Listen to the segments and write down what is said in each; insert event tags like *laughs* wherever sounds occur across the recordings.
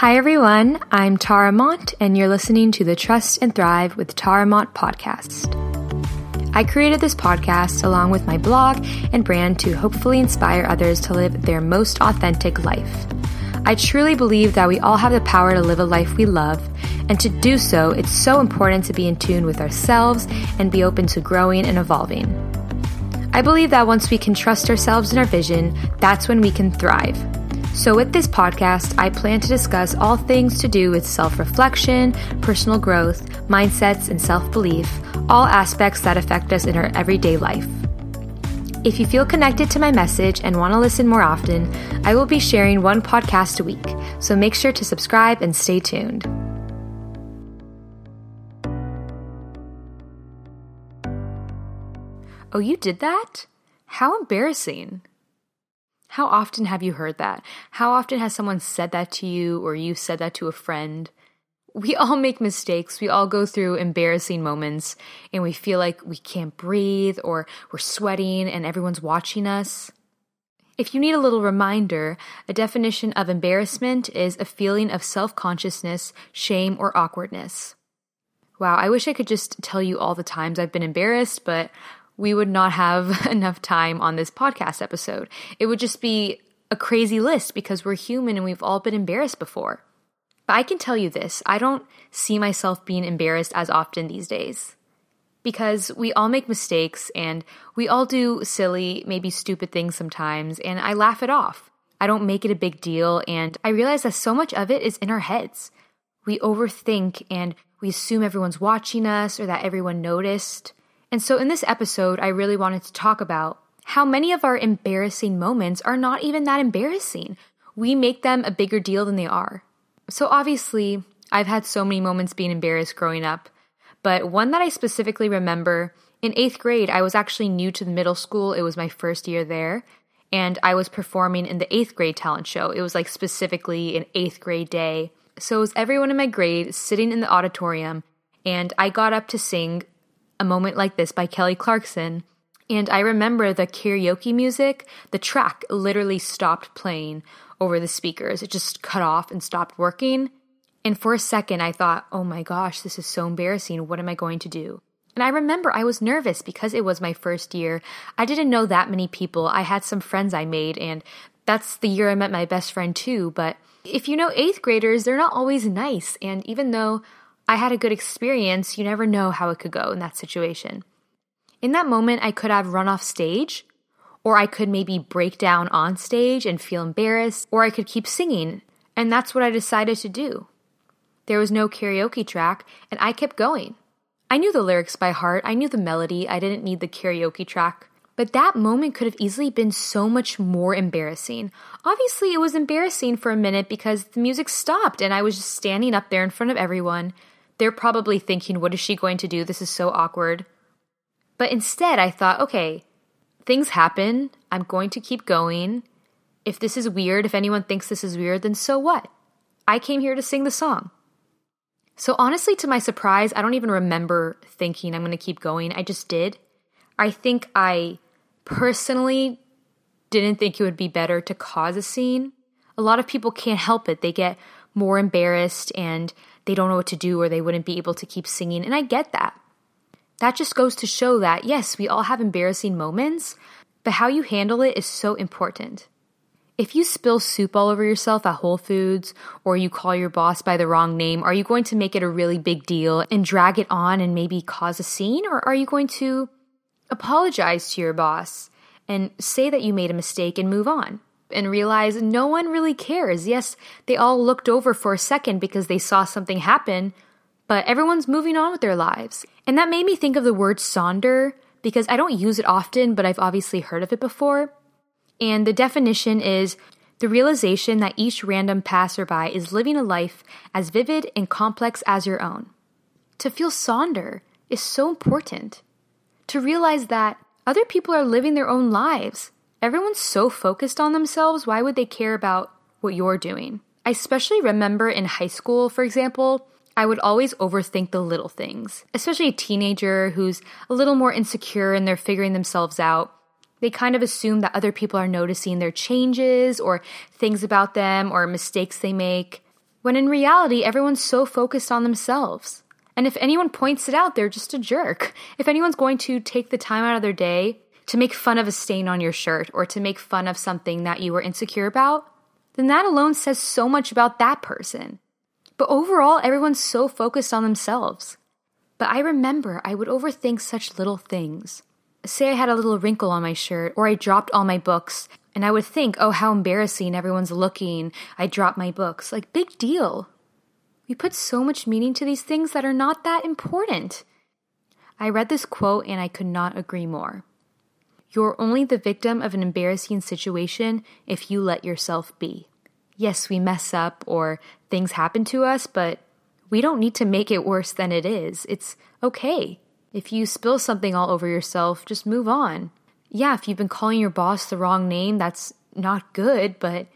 Hi, everyone. I'm Tara Mont, and you're listening to the Trust and Thrive with Tara Mont podcast. I created this podcast along with my blog and brand to hopefully inspire others to live their most authentic life. I truly believe that we all have the power to live a life we love, and to do so, it's so important to be in tune with ourselves and be open to growing and evolving. I believe that once we can trust ourselves and our vision, that's when we can thrive. So, with this podcast, I plan to discuss all things to do with self reflection, personal growth, mindsets, and self belief, all aspects that affect us in our everyday life. If you feel connected to my message and want to listen more often, I will be sharing one podcast a week, so make sure to subscribe and stay tuned. Oh, you did that? How embarrassing. How often have you heard that? How often has someone said that to you or you said that to a friend? We all *laughs* make mistakes. We all go through embarrassing moments and we feel like we can't breathe or we're sweating and everyone's watching us. If you need a little reminder, a definition of embarrassment is a feeling of self consciousness, shame, or awkwardness. Wow, I wish I could just tell you all the times I've been embarrassed, but we would not have *laughs* enough time on this podcast episode. It would just be a crazy list because we're human and we've all been embarrassed before. But I can tell you this I don't see myself being embarrassed as often these days. Because we all make mistakes and we all do silly, maybe stupid things sometimes, and I laugh it off. I don't make it a big deal, and I realize that so much of it is in our heads. We overthink and we assume everyone's watching us or that everyone noticed. And so, in this episode, I really wanted to talk about how many of our embarrassing moments are not even that embarrassing. We make them a bigger deal than they are. So, obviously, I've had so many moments being embarrassed growing up, but one that I specifically remember in eighth grade, I was actually new to the middle school. It was my first year there, and I was performing in the eighth grade talent show. It was like specifically an eighth grade day. So, it was everyone in my grade sitting in the auditorium, and I got up to sing a Moment Like This by Kelly Clarkson. And I remember the karaoke music, the track literally stopped playing over the speakers. It just cut off and stopped working. And for a second, I thought, oh my gosh, this is so embarrassing. What am I going to do? And I remember I was nervous because it was my first year. I didn't know that many people. I had some friends I made, and that's the year I met my best friend too. But if you know eighth graders, they're not always nice. And even though I had a good experience, you never know how it could go in that situation. In that moment, I could have run off stage, or I could maybe break down on stage and feel embarrassed, or I could keep singing, and that's what I decided to do. There was no karaoke track, and I kept going. I knew the lyrics by heart, I knew the melody, I didn't need the karaoke track. But that moment could have easily been so much more embarrassing. Obviously, it was embarrassing for a minute because the music stopped and I was just standing up there in front of everyone they're probably thinking, what is she going to do? This is so awkward. But instead, I thought, okay, things happen. I'm going to keep going. If this is weird, if anyone thinks this is weird, then so what? I came here to sing the song. So, honestly, to my surprise, I don't even remember thinking I'm going to keep going. I just did. I think I personally didn't think it would be better to cause a scene. A lot of people can't help it. They get more embarrassed and they don't know what to do or they wouldn't be able to keep singing. And I get that. That just goes to show that, yes, we all have embarrassing moments, but how you handle it is so important. If you spill soup all over yourself at Whole Foods or you call your boss by the wrong name, are you going to make it a really big deal and drag it on and maybe cause a scene? Or are you going to apologize to your boss and say that you made a mistake and move on? And realize no one really cares. Yes, they all looked over for a second because they saw something happen, but everyone's moving on with their lives. And that made me think of the word sonder because I don't use it often, but I've obviously heard of it before. And the definition is the realization that each random passerby is living a life as vivid and complex as your own. To feel sonder is so important. To realize that other people are living their own lives Everyone's so focused on themselves, why would they care about what you're doing? I especially remember in high school, for example, I would always overthink the little things, especially a teenager who's a little more insecure and they're figuring themselves out. They kind of assume that other people are noticing their changes or things about them or mistakes they make. When in reality, everyone's so focused on themselves. And if anyone points it out, they're just a jerk. If anyone's going to take the time out of their day to make fun of a stain on your shirt or to make fun of something that you were insecure about, then that alone says so much about that person. But overall, everyone's so focused on themselves. But I remember I would overthink such little things. Say I had a little wrinkle on my shirt, or I dropped all my books, and I would think, oh, how embarrassing, everyone's looking, I dropped my books. Like, big deal. We put so much meaning to these things that are not that important. I read this quote and I could not agree more. You're only the victim of an embarrassing situation if you let yourself be. Yes, we mess up or things happen to us, but we don't need to make it worse than it is. It's okay. If you spill something all over yourself, just move on. Yeah, if you've been calling your boss the wrong name, that's not good, but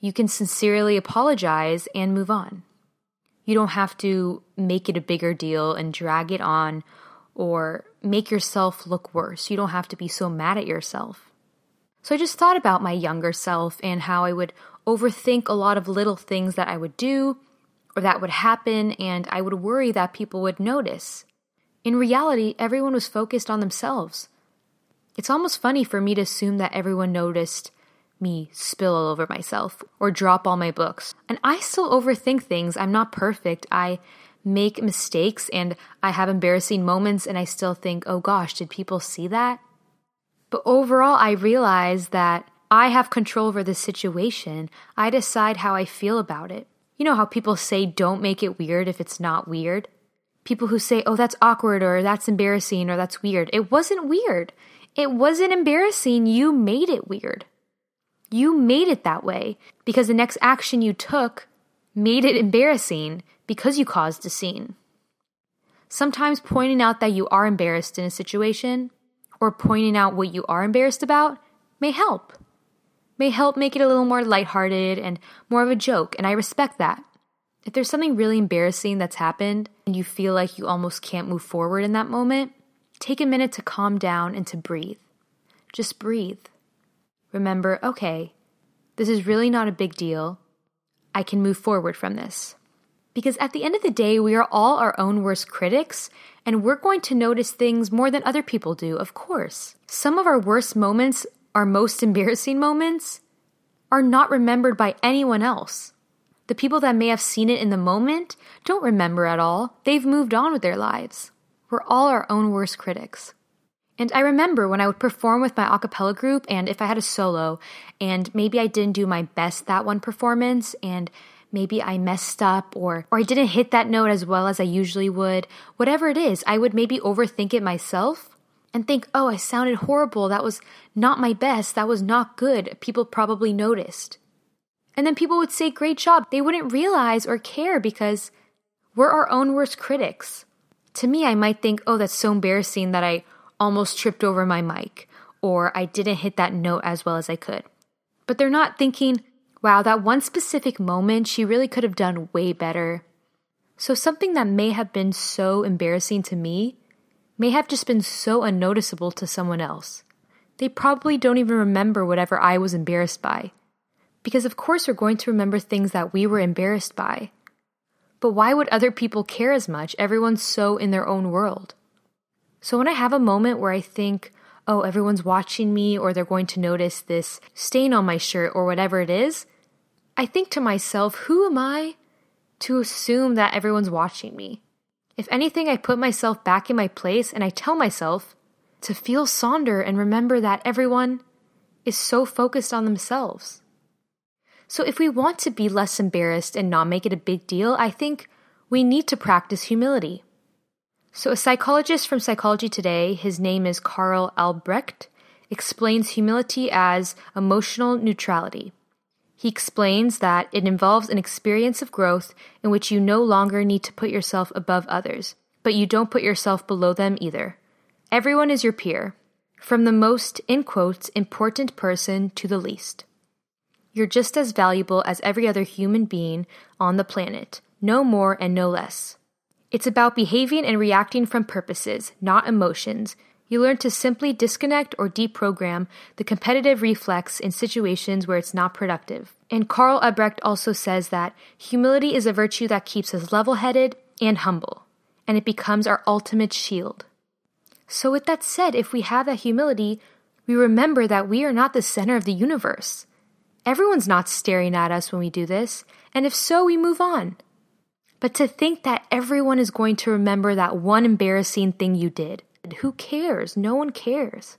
you can sincerely apologize and move on. You don't have to make it a bigger deal and drag it on or make yourself look worse. You don't have to be so mad at yourself. So I just thought about my younger self and how I would overthink a lot of little things that I would do or that would happen, and I would worry that people would notice. In reality, everyone was focused on themselves. It's almost funny for me to assume that everyone noticed me spill all over myself or drop all my books. And I still overthink things. I'm not perfect. I make mistakes and I have embarrassing moments and I still think, oh gosh, did people see that? But overall, I realize that I have control over the situation. I decide how I feel about it. You know how people say don't make it weird if it's not weird? People who say, oh, that's awkward or that's embarrassing or that's weird. It wasn't weird. It wasn't embarrassing. You made it weird. You made it that way because the next action you took made it embarrassing because you caused a scene. Sometimes pointing out that you are embarrassed in a situation or pointing out what you are embarrassed about may help. May help make it a little more lighthearted and more of a joke, and I respect that. If there's something really embarrassing that's happened and you feel like you almost can't move forward in that moment, take a minute to calm down and to breathe. Just breathe. Remember, okay, this is really not a big deal. I can move forward from this. Because at the end of the day, we are all our own worst critics, and we're going to notice things more than other people do, of course. Some of our worst moments, our most embarrassing moments, are not remembered by anyone else. The people that may have seen it in the moment don't remember at all. They've moved on with their lives. We're all our own worst critics. And I remember when I would perform with my a cappella group, and if I had a solo, and maybe I didn't do my best that one performance, and maybe I messed up, or, or I didn't hit that note as well as I usually would, whatever it is, I would maybe overthink it myself and think, oh, I sounded horrible. That was not my best. That was not good. People probably noticed. And then people would say, great job. They wouldn't realize or care because we're our own worst critics. To me, I might think, oh, that's so embarrassing that I almost tripped over my mic, or I didn't hit that note as well as I could. But they're not thinking, wow, that one specific moment, she really could have done way better. So something that may have been so embarrassing to me may have just been so unnoticeable to someone else. They probably don't even remember whatever I was embarrassed by. Because of course we're going to remember things that we were embarrassed by. But why would other people care as much? Everyone's so in their own world. So when I have a moment where I think, oh, everyone's watching me or they're going to notice this stain on my shirt or whatever it is, I think to myself, who am I to assume that everyone's watching me? If anything, I put myself back in my place and I tell myself to feel sonder and remember that everyone is so focused on themselves. So if we want to be less embarrassed and not make it a big deal, I think we need to practice humility. So, a psychologist from Psychology Today, his name is Karl Albrecht, explains humility as emotional neutrality. He explains that it involves an experience of growth in which you no longer need to put yourself above others, but you don't put yourself below them either. Everyone is your peer, from the most, in quotes, important person to the least. You're just as valuable as every other human being on the planet, no more and no less. It's about behaving and reacting from purposes, not emotions. You learn to simply disconnect or deprogram the competitive reflex in situations where it's not productive. And Karl Albrecht also says that humility is a virtue that keeps us level headed and humble, and it becomes our ultimate shield. So, with that said, if we have that humility, we remember that we are not the center of the universe. Everyone's not staring at us when we do this, and if so, we move on. But to think that everyone is going to remember that one embarrassing thing you did, who cares? No one cares.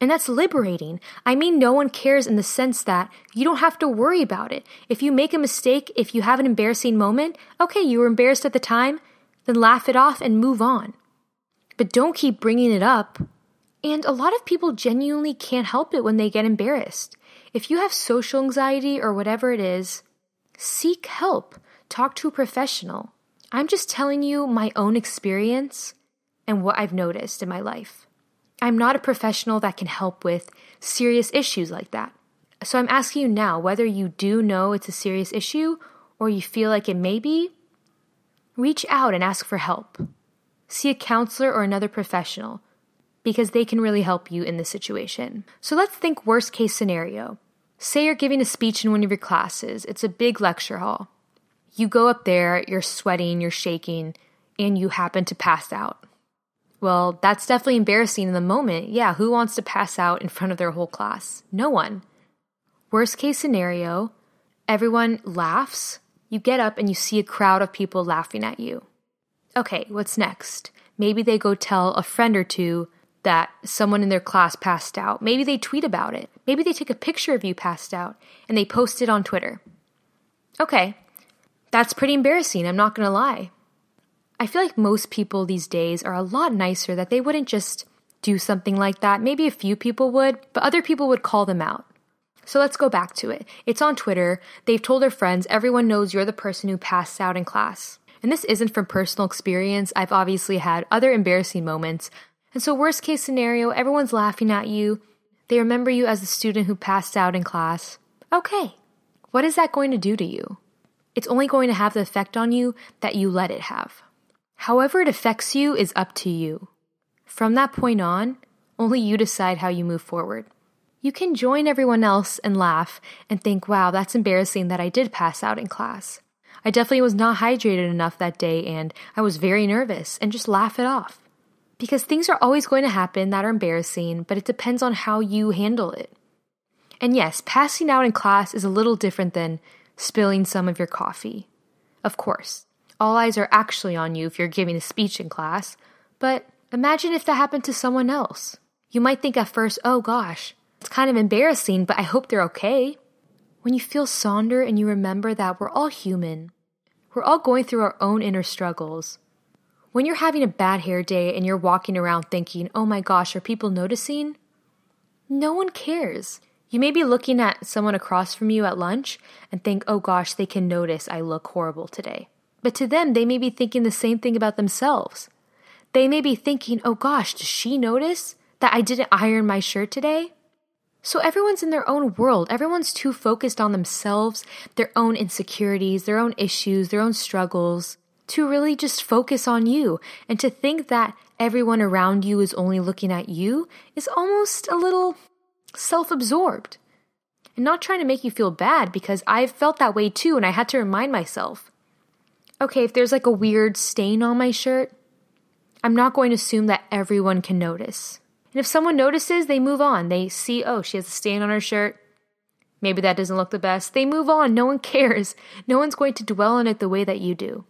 And that's liberating. I mean, no one cares in the sense that you don't have to worry about it. If you make a mistake, if you have an embarrassing moment, okay, you were embarrassed at the time, then laugh it off and move on. But don't keep bringing it up. And a lot of people genuinely can't help it when they get embarrassed. If you have social anxiety or whatever it is, seek help. Talk to a professional. I'm just telling you my own experience and what I've noticed in my life. I'm not a professional that can help with serious issues like that. So I'm asking you now whether you do know it's a serious issue or you feel like it may be, reach out and ask for help. See a counselor or another professional because they can really help you in this situation. So let's think worst case scenario. Say you're giving a speech in one of your classes, it's a big lecture hall. You go up there, you're sweating, you're shaking, and you happen to pass out. Well, that's definitely embarrassing in the moment. Yeah, who wants to pass out in front of their whole class? No one. Worst case scenario, everyone laughs. You get up and you see a crowd of people laughing at you. Okay, what's next? Maybe they go tell a friend or two that someone in their class passed out. Maybe they tweet about it. Maybe they take a picture of you passed out and they post it on Twitter. Okay, that's pretty embarrassing, I'm not gonna lie. I feel like most people these days are a lot nicer that they wouldn't just do something like that. Maybe a few people would, but other people would call them out. So let's go back to it. It's on Twitter. They've told their friends, everyone knows you're the person who passed out in class. And this isn't from personal experience. I've obviously had other embarrassing moments. And so, worst case scenario, everyone's laughing at you. They remember you as the student who passed out in class. Okay. What is that going to do to you? It's only going to have the effect on you that you let it have. However, it affects you is up to you. From that point on, only you decide how you move forward. You can join everyone else and laugh and think, wow, that's embarrassing that I did pass out in class. I definitely was not hydrated enough that day and I was very nervous and just laugh it off. Because things are always going to happen that are embarrassing, but it depends on how you handle it. And yes, passing out in class is a little different than spilling some of your coffee. Of course, all eyes are actually on you if you're giving a speech in class, but imagine if that happened to someone else. You might think at first, oh gosh, it's kind of embarrassing, but I hope they're okay. When you feel sonder and you remember that we're all human, we're all going through our own inner struggles. When you're having a bad hair day and you're walking around thinking, oh my gosh, are people noticing? No one cares. You may be looking at someone across from you at lunch and think, oh gosh, they can notice I look horrible today. But to them, they may be thinking the same thing about themselves. They may be thinking, oh gosh, does she notice that I didn't iron my shirt today? So everyone's in their own world. Everyone's too focused on themselves, their own insecurities, their own issues, their own struggles, to really just focus on you. And to think that everyone around you is only looking at you is almost a little self absorbed. And not trying to make you feel bad because I've felt that way too, and I had to remind myself okay, if there's like a weird stain on my shirt, I'm not going to assume that everyone can notice. And if someone notices, they move on. They see, oh, she has a stain on her shirt. Maybe that doesn't look the best. They move on. No one *laughs* cares. No one's going to dwell on it the way that you do.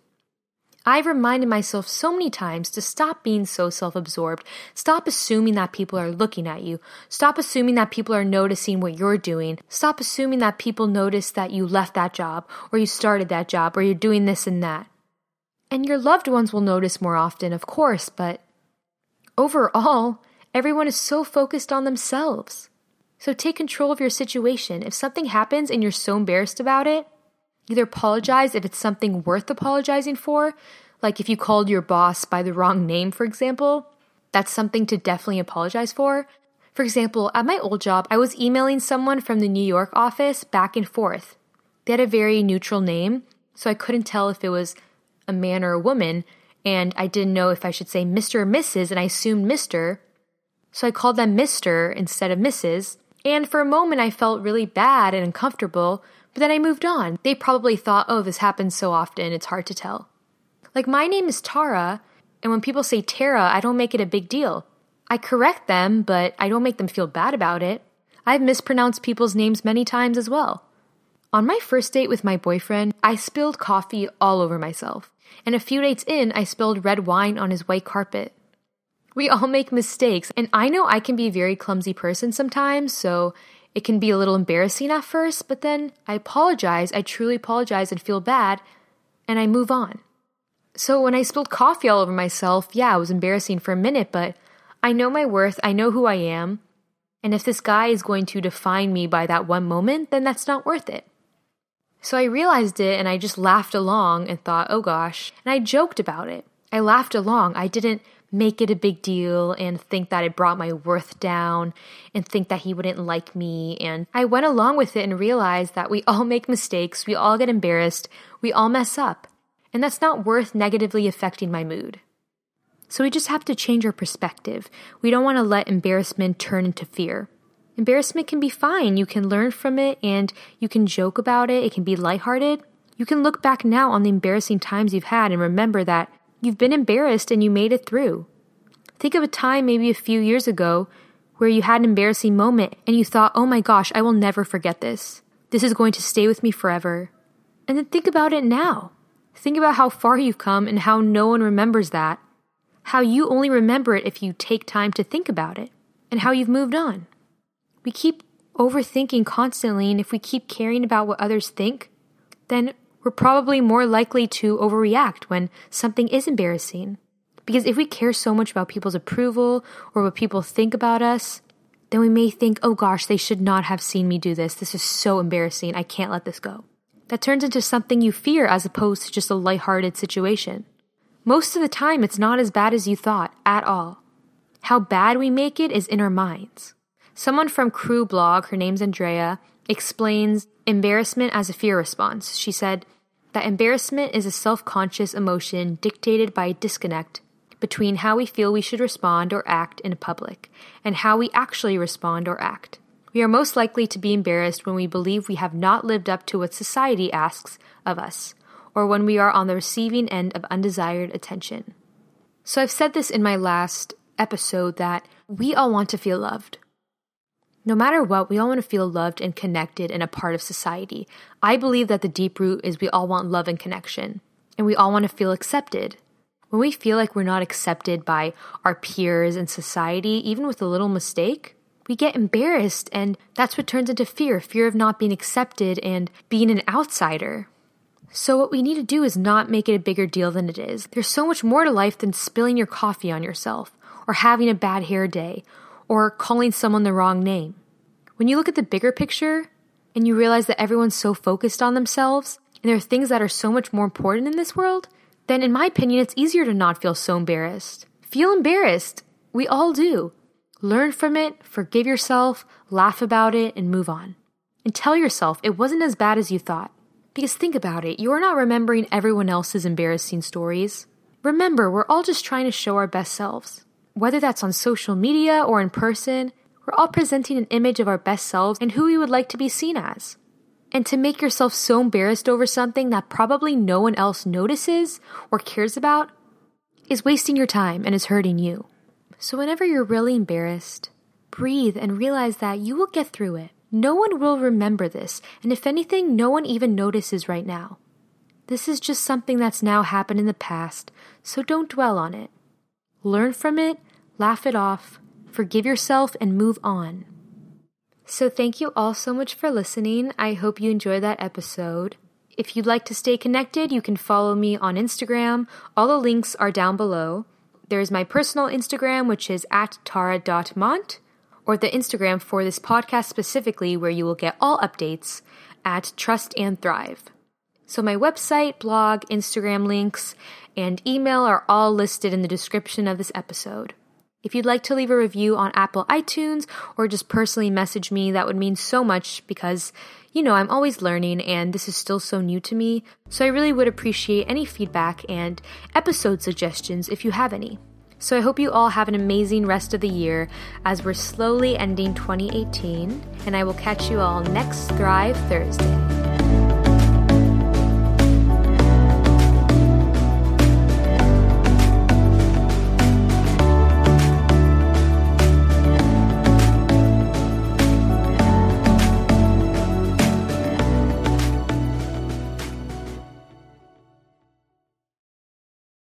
I've reminded myself so many times to stop being so self absorbed. Stop assuming that people are looking at you. Stop assuming that people are noticing what you're doing. Stop assuming that people notice that you left that job, or you started that job, or you're doing this and that. And your loved ones will notice more often, of course, but overall, everyone is so focused on themselves. So take control of your situation. If something happens and you're so embarrassed about it, Either apologize if it's something worth apologizing for, like if you called your boss by the wrong name, for example, that's something to definitely apologize for. For example, at my old job, I was emailing someone from the New York office back and forth. They had a very neutral name, so I couldn't tell if it was a man or a woman, and I didn't know if I should say Mr. or Mrs., and I assumed Mr. So I called them Mr. instead of Mrs. And for a moment, I felt really bad and uncomfortable, but then I moved on. They probably thought, oh, this happens so often, it's hard to tell. Like, my name is Tara, and when people say Tara, I don't make it a big deal. I correct them, but I don't make them feel bad about it. I've mispronounced people's names many times as well. On my first date with my boyfriend, I spilled coffee all over myself. And a few dates in, I spilled red wine on his white carpet. We all make mistakes, and I know I can be a very clumsy person sometimes, so it can be a little embarrassing at first, but then I apologize, I truly apologize and feel bad, and I move on. So when I spilled coffee all over myself, yeah, it was embarrassing for a minute, but I know my worth, I know who I am, and if this guy is going to define me by that one moment, then that's not worth it. So I realized it and I just laughed along and thought, oh gosh. And I joked about it. I laughed along. I didn't make it a big deal and think that it brought my worth down and think that he wouldn't like me. And I went along with it and realized that we all *laughs* make mistakes, we all get embarrassed, we all mess up. And that's not worth negatively affecting my mood. So we just have to change our perspective. We don't want to let embarrassment turn into fear. Embarrassment can be fine. You can learn from it and you can joke about it. It can be lighthearted. You can look back now on the embarrassing times you've had and remember that you've been embarrassed and you made it through. Think of a time maybe a few years ago where you had an embarrassing moment and you thought, oh my gosh, I will never forget this. This is going to stay with me forever. And then think about it now. Think about how far you've come and how no one remembers that how you only remember it if you take time to think about it, and how you've moved on. We keep overthinking constantly, and if we keep caring about what others think, then we're probably more likely to overreact when something is embarrassing. Because if we care so much about people's approval or what people think about us, then we may think, oh gosh, they should not have seen me do this. This is so embarrassing. I can't let this go. That turns into something you fear as opposed to just a lighthearted situation. Most of the time, it's not as bad as you thought at all. How bad we make it is in our minds. Someone from Crew Blog, her name's Andrea, explains embarrassment as a fear response. She said that embarrassment is a self conscious emotion dictated by a disconnect between how we feel we should respond or act in public and how we actually respond or act. We are most likely to be embarrassed when we believe we have not lived up to what society asks of us, or when we are on the receiving end of undesired attention. So I've said this in my last episode that we all want to feel loved. No matter what, we all want to feel loved and connected and a part of society. I believe that the deep root is we all want love and connection, and we all want to feel accepted. When we feel like we're not accepted by our peers and society, even with a little mistake, we get embarrassed, and that's what turns into fear fear of not being accepted and being an outsider. So, what we need to do is not make it a bigger deal than it is. There's so much more to life than spilling your coffee on yourself, or having a bad hair day, or calling someone the wrong name. When you look at the bigger picture and you realize that everyone's so focused on themselves and there are things that are so much more important in this world, then in my opinion, it's easier to not feel so embarrassed. Feel embarrassed. We all do. Learn from it, forgive yourself, laugh about it, and move on. And tell yourself it wasn't as bad as you thought. Because think about it, you're not remembering everyone else's embarrassing stories. Remember, we're all just trying to show our best selves. Whether that's on social media or in person, we're all presenting an image of our best selves and who we would like to be seen as. And to make yourself so embarrassed over something that probably no one else notices or cares about is wasting your time and is hurting you. So, whenever you're really embarrassed, breathe and realize that you will get through it. No one will remember this, and if anything, no one even notices right now. This is just something that's now happened in the past, so don't dwell on it. Learn from it, laugh it off, forgive yourself, and move on. So, thank you all so much for listening. I hope you enjoyed that episode. If you'd like to stay connected, you can follow me on Instagram. All the links are down below. There's my personal Instagram, which is at tara.mont or the Instagram for this podcast specifically, where you will get all updates at Trust and Thrive. So, my website, blog, Instagram links, and email are all listed in the description of this episode. If you'd like to leave a review on Apple iTunes or just personally message me, that would mean so much because, you know, I'm always learning and this is still so new to me. So I really would appreciate any feedback and episode suggestions if you have any. So I hope you all have an amazing rest of the year as we're slowly ending 2018, and I will catch you all next Thrive Thursday.